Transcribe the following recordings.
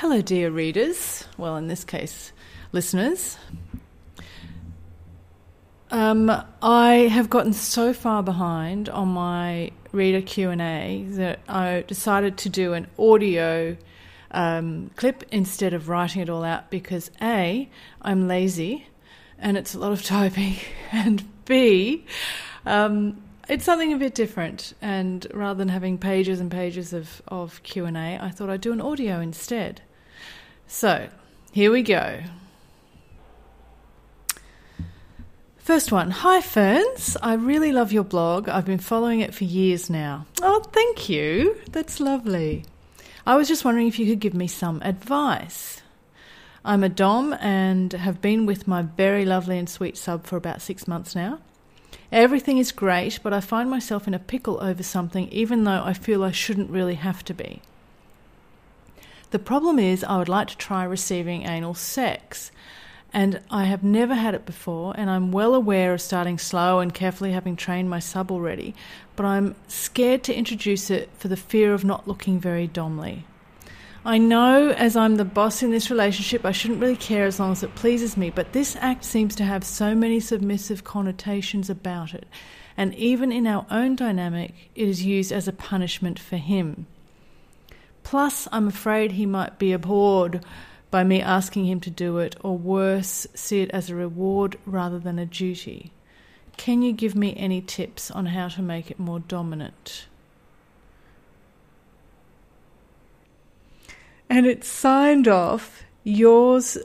Hello, dear readers. Well, in this case, listeners. Um, I have gotten so far behind on my reader Q and A that I decided to do an audio um, clip instead of writing it all out because a I'm lazy and it's a lot of typing, and b um, it's something a bit different. And rather than having pages and pages of, of Q and A, I thought I'd do an audio instead. So here we go. First one. Hi, Ferns. I really love your blog. I've been following it for years now. Oh, thank you. That's lovely. I was just wondering if you could give me some advice. I'm a Dom and have been with my very lovely and sweet sub for about six months now. Everything is great, but I find myself in a pickle over something, even though I feel I shouldn't really have to be. The problem is, I would like to try receiving anal sex, and I have never had it before, and I'm well aware of starting slow and carefully having trained my sub already, but I'm scared to introduce it for the fear of not looking very domly. I know as I'm the boss in this relationship, I shouldn't really care as long as it pleases me, but this act seems to have so many submissive connotations about it, and even in our own dynamic, it is used as a punishment for him. Plus, I'm afraid he might be abhorred by me asking him to do it, or worse, see it as a reward rather than a duty. Can you give me any tips on how to make it more dominant? And it's signed off yours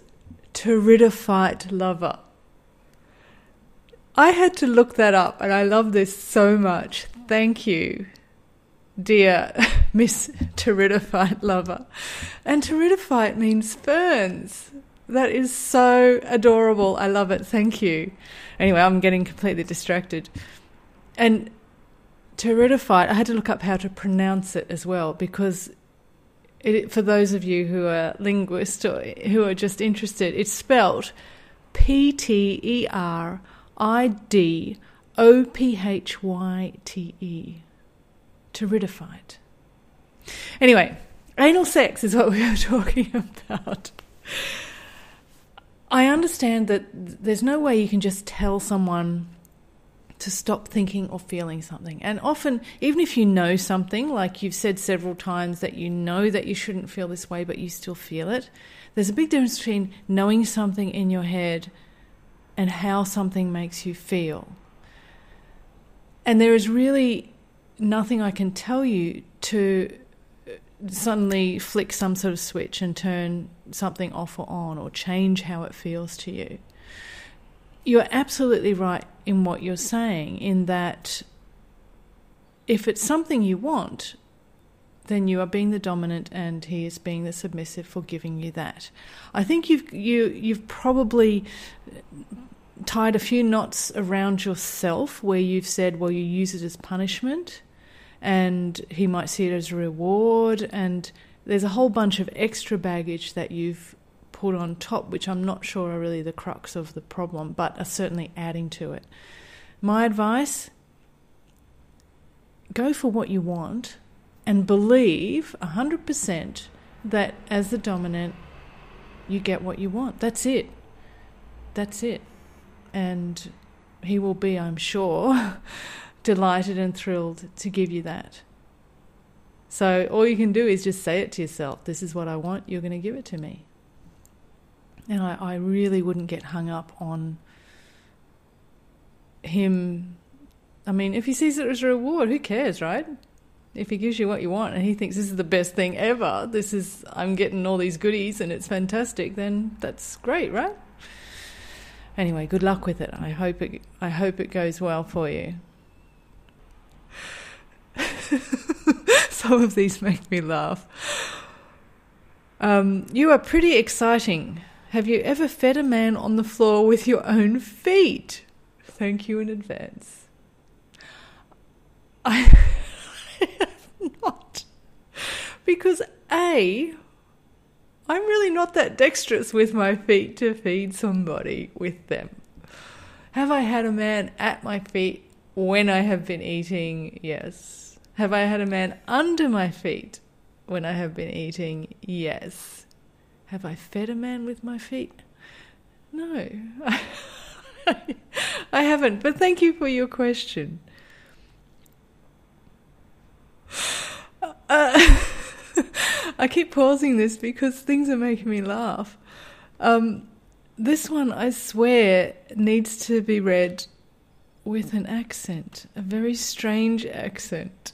Pteridophyte lover. I had to look that up and I love this so much. Thank you dear Miss Pteridophyte lover. And Pteridophyte means ferns. That is so adorable. I love it. Thank you. Anyway, I'm getting completely distracted. And Pteridophyte, I had to look up how to pronounce it as well because it, for those of you who are linguists or who are just interested, it's spelled P T E R I D O P H Y T E pteridophyte. Anyway, anal sex is what we are talking about. I understand that there's no way you can just tell someone to stop thinking or feeling something. And often, even if you know something, like you've said several times that you know that you shouldn't feel this way, but you still feel it, there's a big difference between knowing something in your head and how something makes you feel. And there is really nothing I can tell you to uh, suddenly flick some sort of switch and turn something off or on or change how it feels to you. You're absolutely right in what you're saying, in that if it's something you want, then you are being the dominant and he is being the submissive for giving you that. I think you've you you've probably uh, tied a few knots around yourself where you've said, well, you use it as punishment and he might see it as a reward. And there's a whole bunch of extra baggage that you've put on top, which I'm not sure are really the crux of the problem, but are certainly adding to it. My advice go for what you want and believe 100% that as the dominant, you get what you want. That's it. That's it. And he will be, I'm sure, delighted and thrilled to give you that. So all you can do is just say it to yourself this is what I want, you're going to give it to me. And I, I really wouldn't get hung up on him. I mean, if he sees it as a reward, who cares, right? If he gives you what you want and he thinks this is the best thing ever, this is, I'm getting all these goodies and it's fantastic, then that's great, right? Anyway, good luck with it. I hope it, I hope it goes well for you. Some of these make me laugh. Um, you are pretty exciting. Have you ever fed a man on the floor with your own feet? Thank you in advance. I have not. Because A, I'm really not that dexterous with my feet to feed somebody with them. Have I had a man at my feet when I have been eating? Yes. Have I had a man under my feet when I have been eating? Yes. Have I fed a man with my feet? No, I haven't, but thank you for your question. Uh, I keep pausing this because things are making me laugh. Um, this one, I swear, needs to be read with an accent, a very strange accent.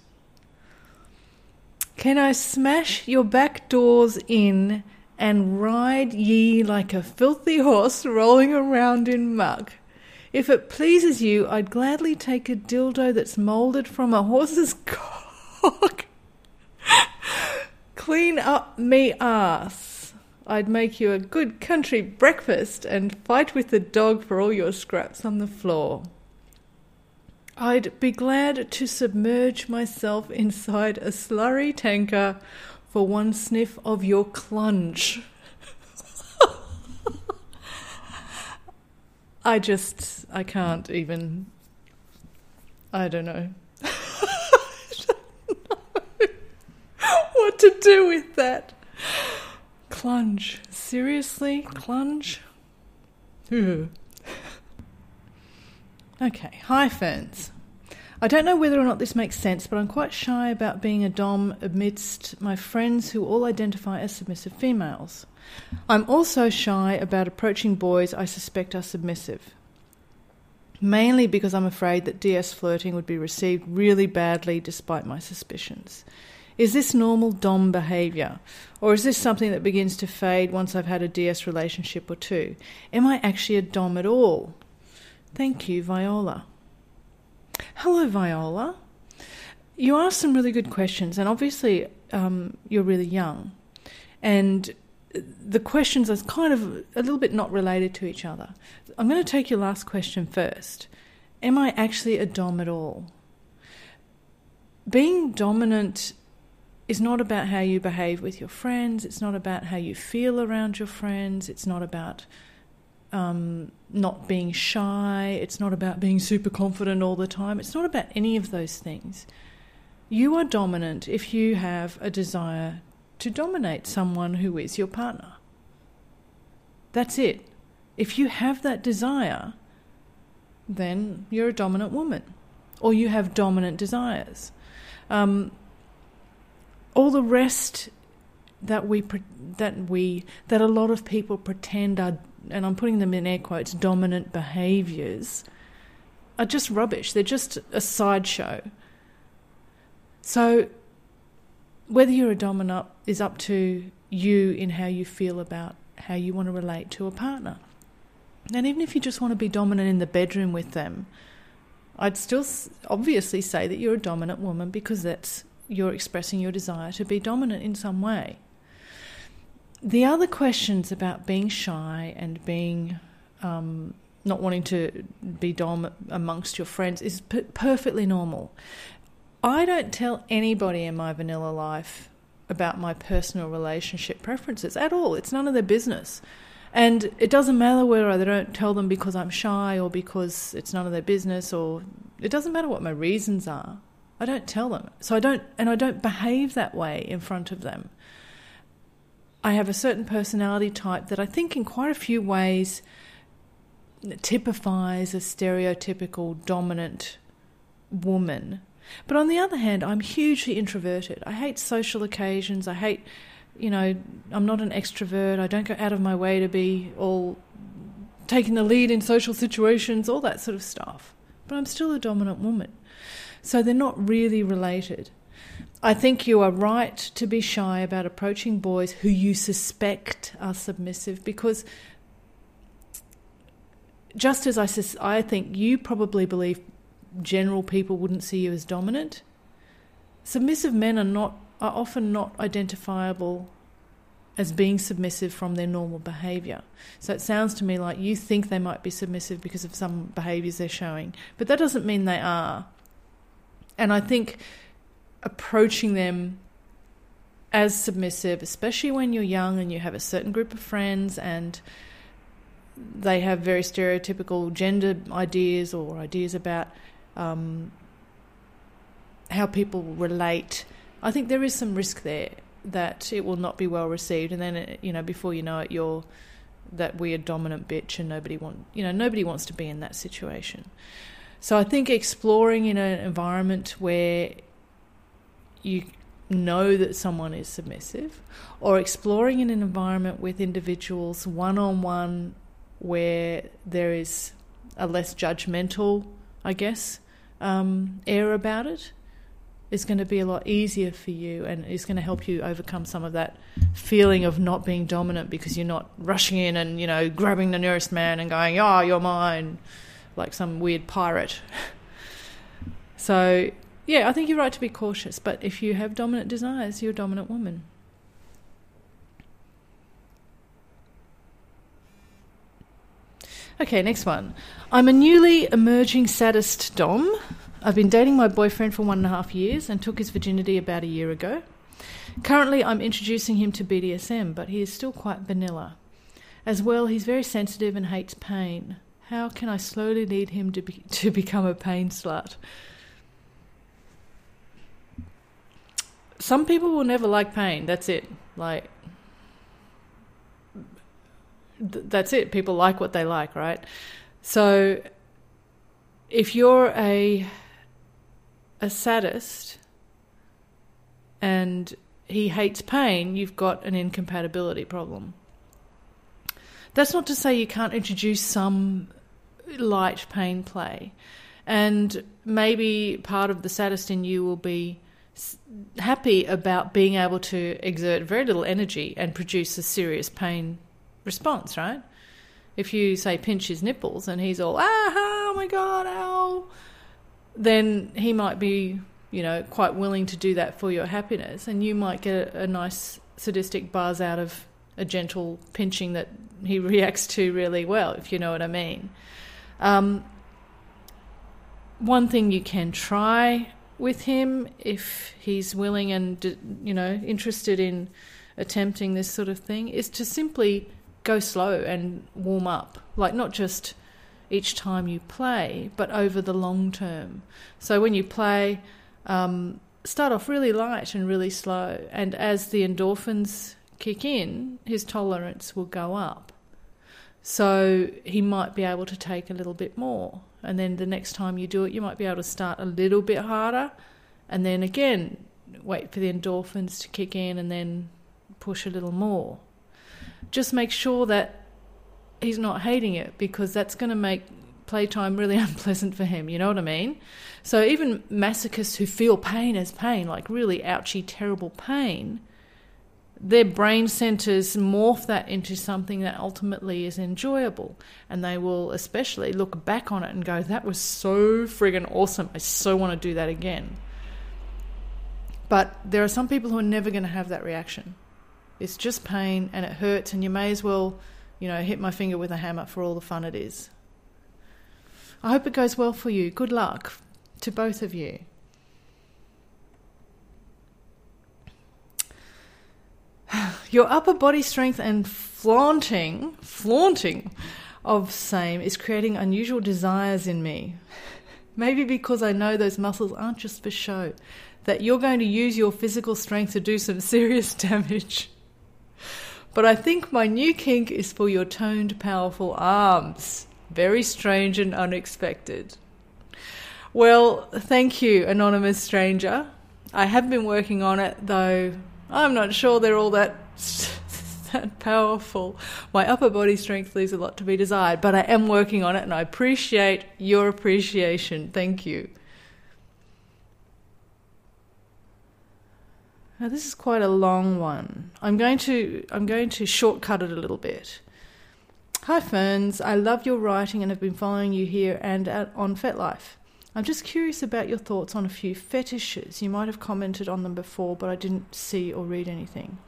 Can I smash your back doors in and ride ye like a filthy horse rolling around in muck? If it pleases you, I'd gladly take a dildo that's moulded from a horse's cock. Clean up me ass. I'd make you a good country breakfast and fight with the dog for all your scraps on the floor. I'd be glad to submerge myself inside a slurry tanker for one sniff of your clunge. I just, I can't even. I don't know. what to do with that. Clunge. Seriously? Clunge? Okay, hi ferns. I don't know whether or not this makes sense, but I'm quite shy about being a Dom amidst my friends who all identify as submissive females. I'm also shy about approaching boys I suspect are submissive. Mainly because I'm afraid that DS flirting would be received really badly despite my suspicions. Is this normal Dom behaviour? Or is this something that begins to fade once I've had a DS relationship or two? Am I actually a Dom at all? Thank you, Viola. Hello, Viola. You asked some really good questions, and obviously, um, you're really young. And the questions are kind of a little bit not related to each other. I'm going to take your last question first. Am I actually a dom at all? Being dominant is not about how you behave with your friends, it's not about how you feel around your friends, it's not about um, not being shy. It's not about being super confident all the time. It's not about any of those things. You are dominant if you have a desire to dominate someone who is your partner. That's it. If you have that desire, then you're a dominant woman, or you have dominant desires. Um, all the rest that we that we that a lot of people pretend are and I'm putting them in air quotes, dominant behaviors are just rubbish. They're just a sideshow. So, whether you're a dominant is up to you in how you feel about how you want to relate to a partner. And even if you just want to be dominant in the bedroom with them, I'd still obviously say that you're a dominant woman because that's you're expressing your desire to be dominant in some way the other questions about being shy and being um, not wanting to be dom amongst your friends is perfectly normal. I don't tell anybody in my vanilla life about my personal relationship preferences at all. It's none of their business. And it doesn't matter whether I don't tell them because I'm shy or because it's none of their business or it doesn't matter what my reasons are. I don't tell them. So I don't and I don't behave that way in front of them. I have a certain personality type that I think, in quite a few ways, typifies a stereotypical dominant woman. But on the other hand, I'm hugely introverted. I hate social occasions. I hate, you know, I'm not an extrovert. I don't go out of my way to be all taking the lead in social situations, all that sort of stuff. But I'm still a dominant woman. So they're not really related. I think you are right to be shy about approaching boys who you suspect are submissive because just as I, I think you probably believe general people wouldn't see you as dominant, submissive men are not are often not identifiable as being submissive from their normal behavior. So it sounds to me like you think they might be submissive because of some behaviors they're showing, but that doesn't mean they are. And I think approaching them as submissive, especially when you're young and you have a certain group of friends and they have very stereotypical gender ideas or ideas about um, how people relate. I think there is some risk there. that it will not be well received, and then it, you know before you know it, you're that weird dominant bitch, and nobody want you know nobody wants to be in that situation. So I think exploring in an environment where you know that someone is submissive, or exploring in an environment with individuals one on one where there is a less judgmental, I guess, um, air about it is going to be a lot easier for you and is going to help you overcome some of that feeling of not being dominant because you're not rushing in and you know grabbing the nearest man and going oh you're mine like some weird pirate. So yeah i think you're right to be cautious but if you have dominant desires you're a dominant woman okay next one i'm a newly emerging sadist dom I've been dating my boyfriend for one and a half years and took his virginity about a year ago. Currently, I'm introducing him to BDSM, but he is still quite vanilla. As well, he's very sensitive and hates pain. How can I slowly lead him to, be, to become a pain slut? Some people will never like pain. That's it. Like, th- that's it. People like what they like, right? So, if you're a a sadist and he hates pain, you've got an incompatibility problem. That's not to say you can't introduce some light pain play. And maybe part of the sadist in you will be happy about being able to exert very little energy and produce a serious pain response, right? If you say pinch his nipples and he's all, ah, oh my god, ow, then he might be, you know, quite willing to do that for your happiness, and you might get a, a nice sadistic buzz out of a gentle pinching that he reacts to really well, if you know what I mean. Um, one thing you can try with him if he's willing and you know interested in attempting this sort of thing is to simply go slow and warm up like not just each time you play, but over the long term. So when you play, um, start off really light and really slow, and as the endorphins kick in, his tolerance will go up. So he might be able to take a little bit more. And then the next time you do it, you might be able to start a little bit harder. And then again, wait for the endorphins to kick in and then push a little more. Just make sure that he's not hating it because that's going to make playtime really unpleasant for him. You know what I mean? So even masochists who feel pain as pain, like really ouchy, terrible pain, their brain centers morph that into something that ultimately is enjoyable. And they will especially look back on it and go, that was so friggin' awesome. I so want to do that again. But there are some people who are never going to have that reaction. It's just pain and it hurts, and you may as well you know, hit my finger with a hammer for all the fun it is. I hope it goes well for you. Good luck to both of you. Your upper body strength and flaunting, flaunting of same is creating unusual desires in me. Maybe because I know those muscles aren't just for show, that you're going to use your physical strength to do some serious damage. But I think my new kink is for your toned, powerful arms. Very strange and unexpected. Well, thank you, anonymous stranger. I have been working on it, though I'm not sure they're all that that powerful. My upper body strength leaves a lot to be desired, but I am working on it and I appreciate your appreciation. Thank you. Now this is quite a long one. I'm going to I'm going to shortcut it a little bit. Hi Ferns, I love your writing and have been following you here and at, on FetLife. I'm just curious about your thoughts on a few fetishes. You might have commented on them before, but I didn't see or read anything.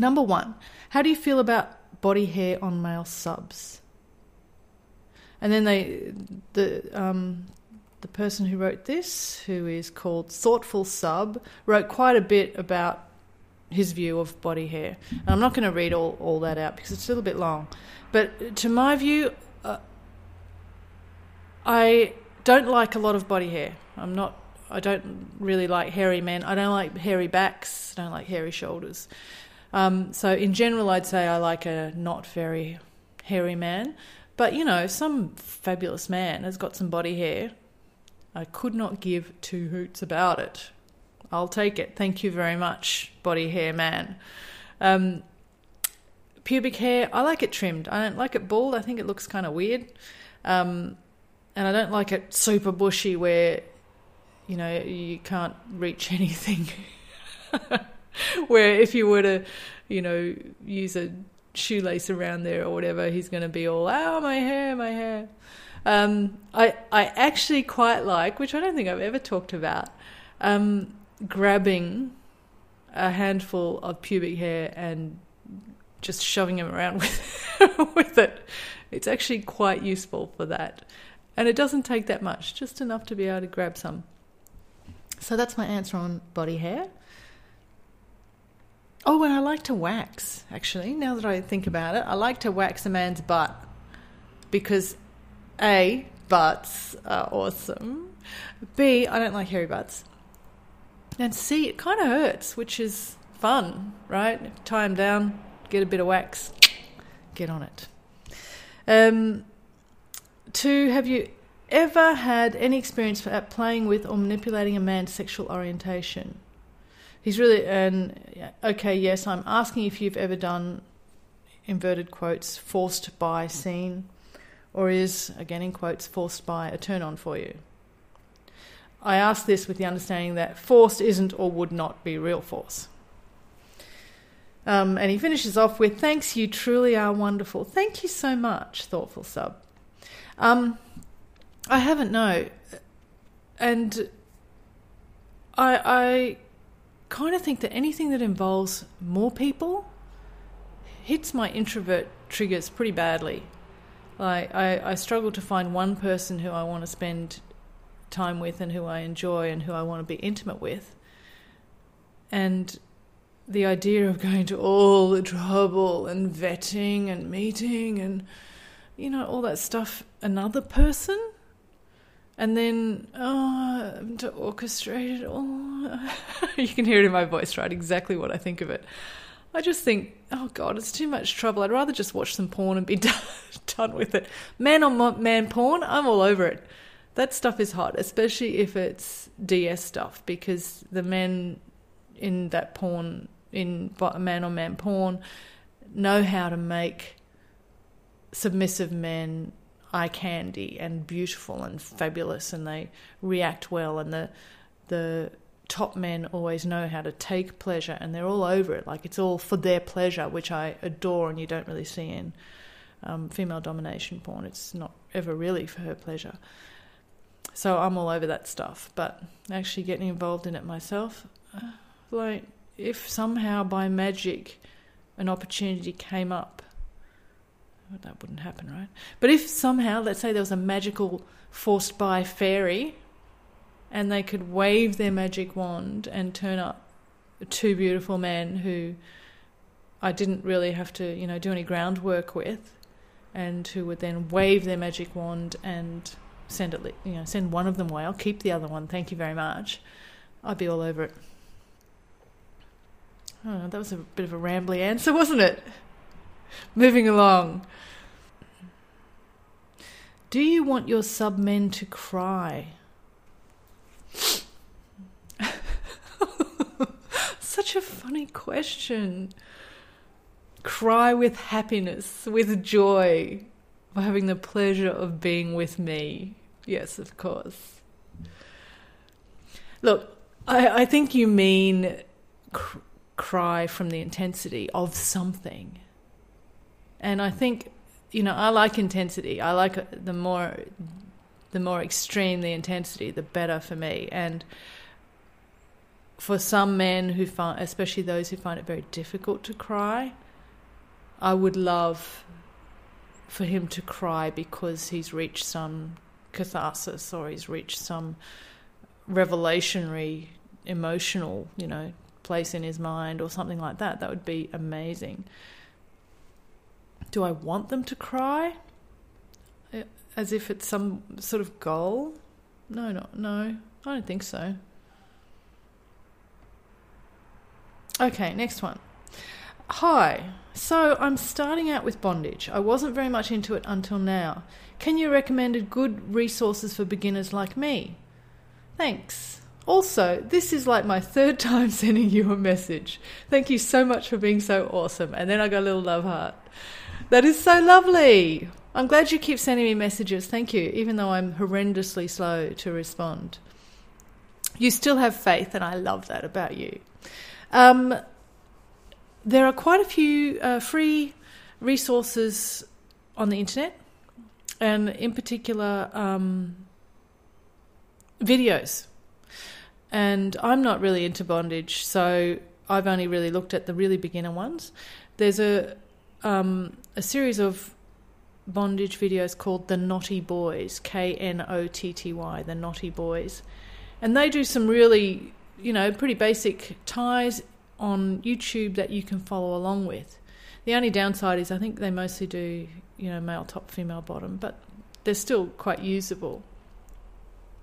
Number one, how do you feel about body hair on male subs? And then they, the um, the person who wrote this, who is called Thoughtful Sub, wrote quite a bit about his view of body hair. And I'm not going to read all, all that out because it's a little bit long. But to my view, uh, I don't like a lot of body hair. I'm not. I don't really like hairy men. I don't like hairy backs. I don't like hairy shoulders. Um, so in general, I'd say I like a not very hairy man. But you know, some fabulous man has got some body hair. I could not give two hoots about it. I'll take it. Thank you very much, body hair man. Um, pubic hair, I like it trimmed. I don't like it bald. I think it looks kind of weird. Um, and I don't like it super bushy where, you know, you can't reach anything. where if you were to, you know, use a shoelace around there or whatever, he's going to be all, oh, my hair, my hair. Um, I, I actually quite like, which I don't think I've ever talked about, um, grabbing a handful of pubic hair and just shoving him around with, with it. It's actually quite useful for that. And it doesn't take that much, just enough to be able to grab some. So that's my answer on body hair. Oh, and I like to wax, actually, now that I think about it. I like to wax a man's butt because A, butts are awesome. B, I don't like hairy butts. And C, it kind of hurts, which is fun, right? Tie them down, get a bit of wax, get on it. Um, two, have you ever had any experience at playing with or manipulating a man's sexual orientation? He's really, and okay, yes, I'm asking if you've ever done, inverted quotes, forced bi scene, or is, again in quotes, forced bi a turn on for you. I ask this with the understanding that forced isn't or would not be real force. Um, and he finishes off with, Thanks, you truly are wonderful. Thank you so much, thoughtful sub. Um, I haven't, no. And I, I kind of think that anything that involves more people hits my introvert triggers pretty badly. Like, I, I struggle to find one person who I want to spend time with and who I enjoy and who I want to be intimate with. And the idea of going to all the trouble and vetting and meeting and you know all that stuff another person and then uh, oh to orchestrate it all. You can hear it in my voice right? Exactly what i think of it. I just think oh god it's too much trouble. I'd rather just watch some porn and be done, done with it. Man on man porn i'm all over it. That stuff is hot especially if it's ds stuff because the men in that porn in man on man porn know how to make submissive men eye candy and beautiful and fabulous and they react well and the the top men always know how to take pleasure and they're all over it. Like it's all for their pleasure which I adore and you don't really see in um, female domination porn. It's not ever really for her pleasure. So I'm all over that stuff but actually getting involved in it myself uh, like if somehow by magic an opportunity came up, that wouldn't happen, right? But if somehow, let's say there was a magical forced bi fairy and they could wave their magic wand and turn up two beautiful men who I didn't really have to, you know, do any groundwork with, and who would then wave their magic wand and send it, you know, send one of them away. I'll keep the other one. Thank you very much. I'd be all over it. Oh, that was a bit of a rambly answer, wasn't it? Moving along. Do you want your sub men to cry? Such a funny question. Cry with happiness, with joy, for having the pleasure of being with me. Yes, of course. Look, I, I think you mean cr- cry from the intensity of something. And I think, you know, I like intensity. I like uh, the more the more extreme the intensity, the better for me. And for some men who find, especially those who find it very difficult to cry, I would love for him to cry because he's reached some catharsis or he's reached some revelationary emotional, you know, place in his mind or something like that. That would be amazing. Do I want them to cry? As if it's some sort of goal? No, no, no. I don't think so. Okay, next one. Hi. So I'm starting out with bondage. I wasn't very much into it until now. Can you recommend good resources for beginners like me? Thanks. Also, this is like my third time sending you a message. Thank you so much for being so awesome. And then I got a little love heart. That is so lovely. I'm glad you keep sending me messages. Thank you, even though I'm horrendously slow to respond. You still have faith, and I love that about you. Um, there are quite a few uh, free resources on the internet, and in particular, um, videos. And I'm not really into bondage, so I've only really looked at the really beginner ones. There's a um, a series of bondage videos called The Knotty Boys, K N O T T Y, The Knotty Boys. And they do some really, you know, pretty basic ties on YouTube that you can follow along with. The only downside is I think they mostly do, you know, male top, female bottom, but they're still quite usable.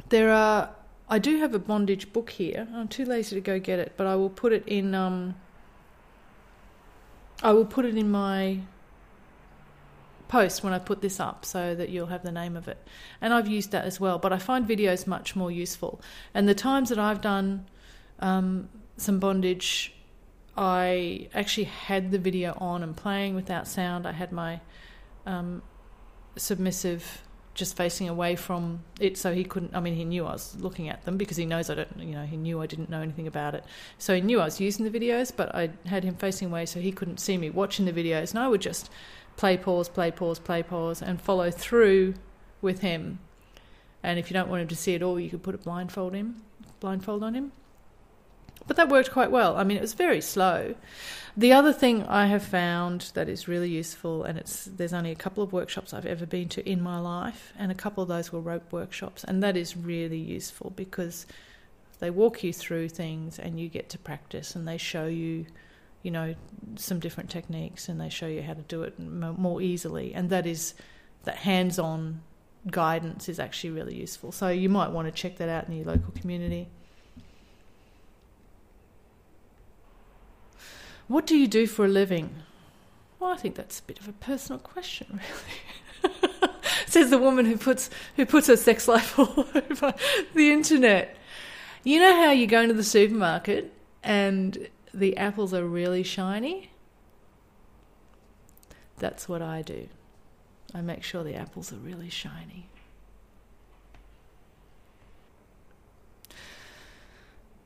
There are, I do have a bondage book here. I'm too lazy to go get it, but I will put it in, um, I will put it in my post when I put this up so that you'll have the name of it. And I've used that as well, but I find videos much more useful. And the times that I've done um, some bondage, I actually had the video on and playing without sound. I had my um, submissive just facing away from it so he couldn't I mean he knew I was looking at them because he knows I don't you know he knew I didn't know anything about it so he knew I was using the videos but I had him facing away so he couldn't see me watching the videos and I would just play pause, play pause, play pause, and follow through with him. And if you don't want him to see it all, you could put a blindfold him, blindfold on him. But that worked quite well. I mean, it was very slow. The other thing I have found that is really useful, and it's there's only a couple of workshops I've ever been to in my life, and a couple of those were rope workshops, and that is really useful because they walk you through things and you get to practice, and they show you you know, some different techniques and they show you how to do it more easily. And that is that hands on guidance is actually really useful. So you might want to check that out in your local community. What do you do for a living? Well, I think that's a bit of a personal question, really. Says the woman who puts who puts her sex life all over the internet. You know how you go into the supermarket and the apples are really shiny, that's what I do. I make sure the apples are really shiny.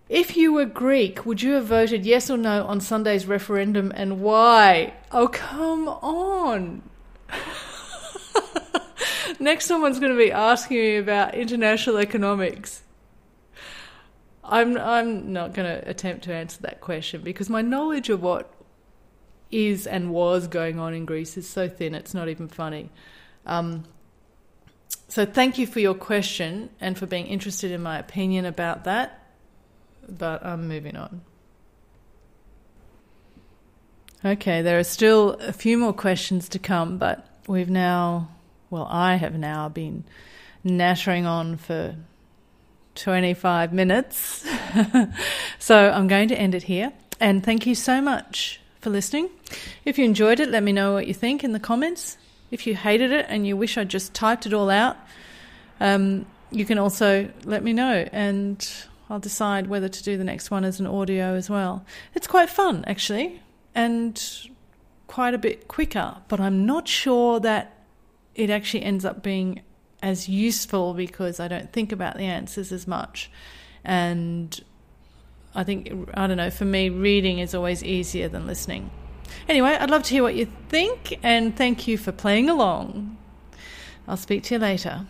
If you were Greek, would you have voted yes or no on Sunday's referendum and why? Oh, come on. Next, someone's going to be asking me about international economics. I'm I'm not going to attempt to answer that question because my knowledge of what is and was going on in Greece is so thin it's not even funny. Um, so thank you for your question and for being interested in my opinion about that. But I'm moving on. Okay, there are still a few more questions to come, but we've now, well, I have now been nattering on for 25 minutes. so I'm going to end it here. And thank you so much for listening. If you enjoyed it, let me know what you think in the comments. If you hated it and you wish I just typed it all out, um, you can also let me know and I'll decide whether to do the next one as an audio as well. It's quite fun, actually, and quite a bit quicker, but I'm not sure that it actually ends up being as useful because I don't think about the answers as much. And I think, I don't know, for me, reading is always easier than listening. Anyway, I'd love to hear what you think, and thank you for playing along. I'll speak to you later.